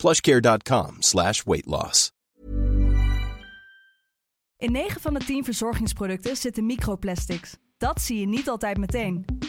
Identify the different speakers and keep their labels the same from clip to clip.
Speaker 1: plushcare.com slash weight loss.
Speaker 2: In 9 van de 10 verzorgingsproducten zitten microplastics. Dat zie je niet altijd meteen.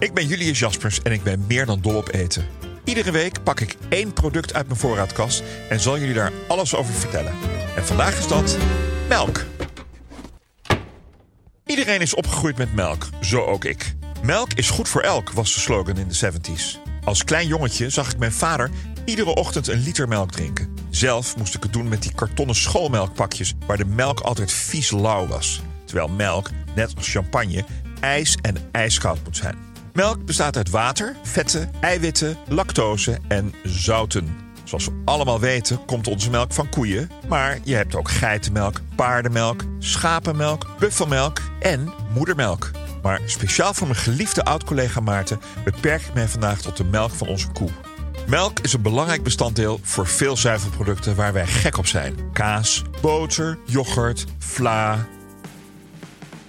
Speaker 3: Ik ben Julius Jaspers en ik ben meer dan dol op eten. Iedere week pak ik één product uit mijn voorraadkast en zal jullie daar alles over vertellen. En vandaag is dat melk. Iedereen is opgegroeid met melk, zo ook ik. Melk is goed voor elk, was de slogan in de 70s. Als klein jongetje zag ik mijn vader iedere ochtend een liter melk drinken. Zelf moest ik het doen met die kartonnen schoolmelkpakjes waar de melk altijd vies lauw was. Terwijl melk, net als champagne, ijs en ijskoud moet zijn. Melk bestaat uit water, vetten, eiwitten, lactose en zouten. Zoals we allemaal weten komt onze melk van koeien. Maar je hebt ook geitenmelk, paardenmelk, schapenmelk, buffelmelk en moedermelk. Maar speciaal voor mijn geliefde oud-collega Maarten beperk ik mij vandaag tot de melk van onze koe. Melk is een belangrijk bestanddeel voor veel zuivelproducten waar wij gek op zijn. Kaas, boter, yoghurt, vla.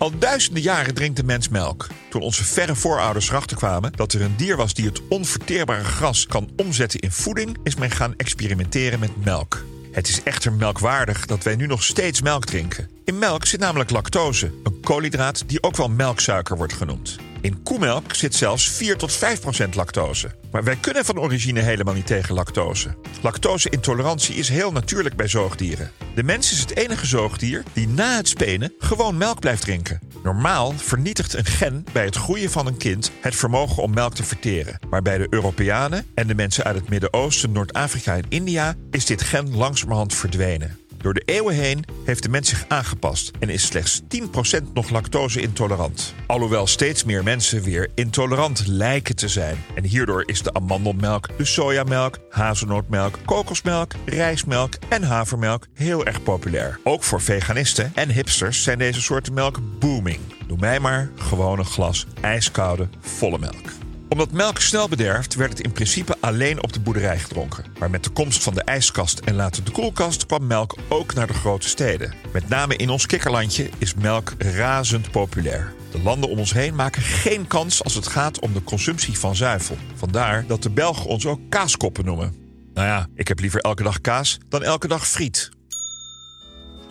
Speaker 3: Al duizenden jaren drinkt de mens melk. Toen onze verre voorouders erachter kwamen dat er een dier was die het onverteerbare gras kan omzetten in voeding, is men gaan experimenteren met melk. Het is echter melkwaardig dat wij nu nog steeds melk drinken. In melk zit namelijk lactose, een koolhydraat die ook wel melksuiker wordt genoemd. In koemelk zit zelfs 4 tot 5 procent lactose. Maar wij kunnen van origine helemaal niet tegen lactose. Lactose-intolerantie is heel natuurlijk bij zoogdieren. De mens is het enige zoogdier die na het spenen gewoon melk blijft drinken. Normaal vernietigt een gen bij het groeien van een kind het vermogen om melk te verteren. Maar bij de Europeanen en de mensen uit het Midden-Oosten, Noord-Afrika en India is dit gen langzamerhand verdwenen. Door de eeuwen heen heeft de mens zich aangepast en is slechts 10% nog lactose-intolerant. Alhoewel steeds meer mensen weer intolerant lijken te zijn. En hierdoor is de amandelmelk, de sojamelk, hazelnootmelk, kokosmelk, rijstmelk en havermelk heel erg populair. Ook voor veganisten en hipsters zijn deze soorten melk booming. Doe mij maar gewoon een glas ijskoude, volle melk omdat melk snel bederft, werd het in principe alleen op de boerderij gedronken. Maar met de komst van de ijskast en later de koelkast kwam melk ook naar de grote steden. Met name in ons kikkerlandje is melk razend populair. De landen om ons heen maken geen kans als het gaat om de consumptie van zuivel. Vandaar dat de Belgen ons ook kaaskoppen noemen. Nou ja, ik heb liever elke dag kaas dan elke dag friet.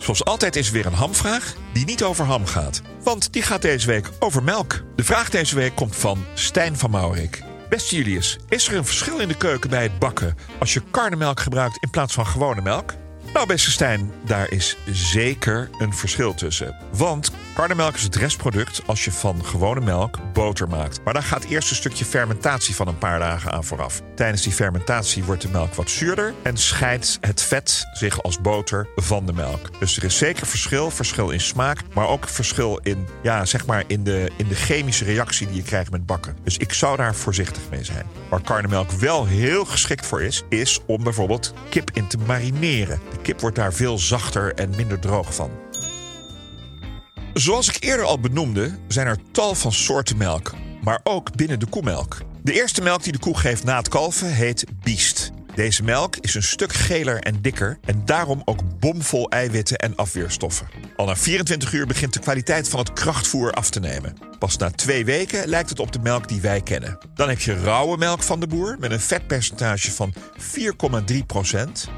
Speaker 3: Zoals altijd is er weer een hamvraag die niet over ham gaat. Want die gaat deze week over melk. De vraag deze week komt van Stijn van Maurik. Beste Julius, is er een verschil in de keuken bij het bakken als je karnemelk gebruikt in plaats van gewone melk? Nou, beste Stijn, daar is zeker een verschil tussen. Want karnemelk is het restproduct als je van gewone melk boter maakt. Maar daar gaat eerst een stukje fermentatie van een paar dagen aan vooraf. Tijdens die fermentatie wordt de melk wat zuurder en scheidt het vet zich als boter van de melk. Dus er is zeker verschil, verschil in smaak, maar ook verschil in, ja, zeg maar in de, in de chemische reactie die je krijgt met bakken. Dus ik zou daar voorzichtig mee zijn. Waar karnemelk wel heel geschikt voor is, is om bijvoorbeeld kip in te marineren. De kip wordt daar veel zachter en minder droog van. Zoals ik eerder al benoemde, zijn er tal van soorten melk, maar ook binnen de koemelk. De eerste melk die de koe geeft na het kalven heet biest. Deze melk is een stuk geler en dikker en daarom ook bomvol eiwitten en afweerstoffen. Al na 24 uur begint de kwaliteit van het krachtvoer af te nemen. Pas na twee weken lijkt het op de melk die wij kennen. Dan heb je rauwe melk van de boer met een vetpercentage van 4,3%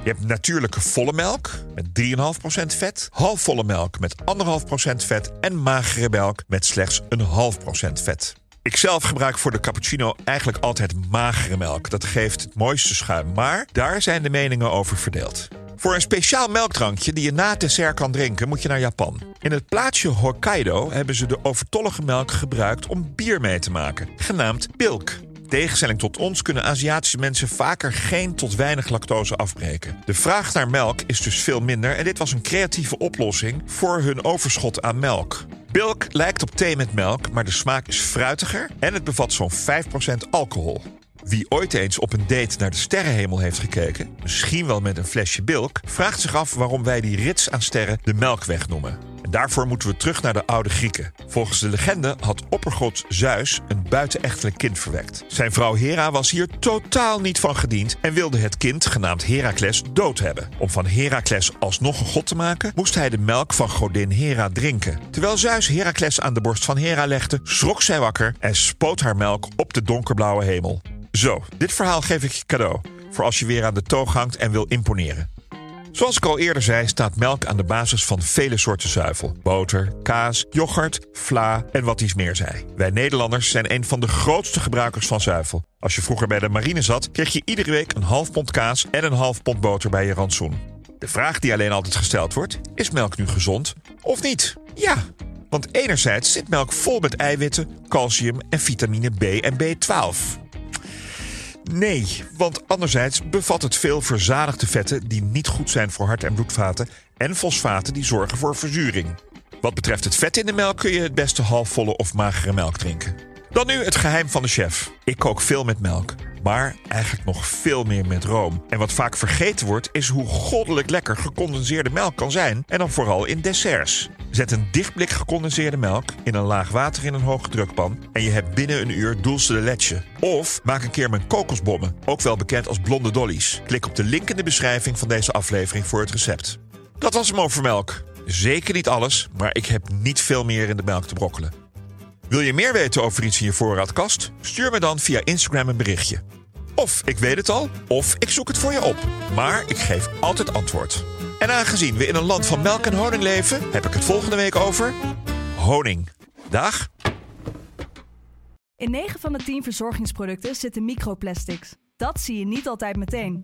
Speaker 3: Je hebt natuurlijke volle melk met 3,5% vet, halfvolle melk met 1,5% vet en magere melk met slechts een half procent vet. Ik zelf gebruik voor de cappuccino eigenlijk altijd magere melk. Dat geeft het mooiste schuim, maar daar zijn de meningen over verdeeld. Voor een speciaal melkdrankje die je na het dessert kan drinken, moet je naar Japan. In het plaatsje Hokkaido hebben ze de overtollige melk gebruikt om bier mee te maken, genaamd bilk. Tegenstelling tot ons kunnen Aziatische mensen vaker geen tot weinig lactose afbreken. De vraag naar melk is dus veel minder en dit was een creatieve oplossing voor hun overschot aan melk. Bilk lijkt op thee met melk, maar de smaak is fruitiger en het bevat zo'n 5% alcohol. Wie ooit eens op een date naar de sterrenhemel heeft gekeken, misschien wel met een flesje bilk, vraagt zich af waarom wij die rits aan sterren de Melkweg noemen. Daarvoor moeten we terug naar de oude Grieken. Volgens de legende had oppergod Zeus een buitenechtelijk kind verwekt. Zijn vrouw Hera was hier totaal niet van gediend en wilde het kind, genaamd Herakles, dood hebben. Om van Herakles alsnog een god te maken, moest hij de melk van godin Hera drinken. Terwijl Zeus Herakles aan de borst van Hera legde, schrok zij wakker en spoot haar melk op de donkerblauwe hemel. Zo, dit verhaal geef ik je cadeau. Voor als je weer aan de toog hangt en wil imponeren. Zoals ik al eerder zei, staat melk aan de basis van vele soorten zuivel. Boter, kaas, yoghurt, vla en wat iets meer zei. Wij Nederlanders zijn een van de grootste gebruikers van zuivel. Als je vroeger bij de marine zat, kreeg je iedere week een half pond kaas en een half pond boter bij je rantsoen. De vraag die alleen altijd gesteld wordt, is melk nu gezond of niet? Ja, want enerzijds zit melk vol met eiwitten, calcium en vitamine B en B12. Nee, want anderzijds bevat het veel verzadigde vetten die niet goed zijn voor hart- en bloedvaten en fosfaten die zorgen voor verzuring. Wat betreft het vet in de melk kun je het beste halfvolle of magere melk drinken. Dan nu het geheim van de chef. Ik kook veel met melk, maar eigenlijk nog veel meer met room. En wat vaak vergeten wordt is hoe goddelijk lekker gecondenseerde melk kan zijn en dan vooral in desserts. Zet een dichtblik gecondenseerde melk in een laag water in een hoge drukpan en je hebt binnen een uur dulce de. Of maak een keer mijn kokosbommen, ook wel bekend als blonde dollies. Klik op de link in de beschrijving van deze aflevering voor het recept. Dat was hem over melk. Zeker niet alles, maar ik heb niet veel meer in de melk te brokkelen. Wil je meer weten over iets in je voorraadkast? Stuur me dan via Instagram een berichtje. Of ik weet het al, of ik zoek het voor je op. Maar ik geef altijd antwoord. En aangezien we in een land van melk en honing leven, heb ik het volgende week over honing. Dag.
Speaker 2: In 9 van de 10 verzorgingsproducten zitten microplastics. Dat zie je niet altijd meteen.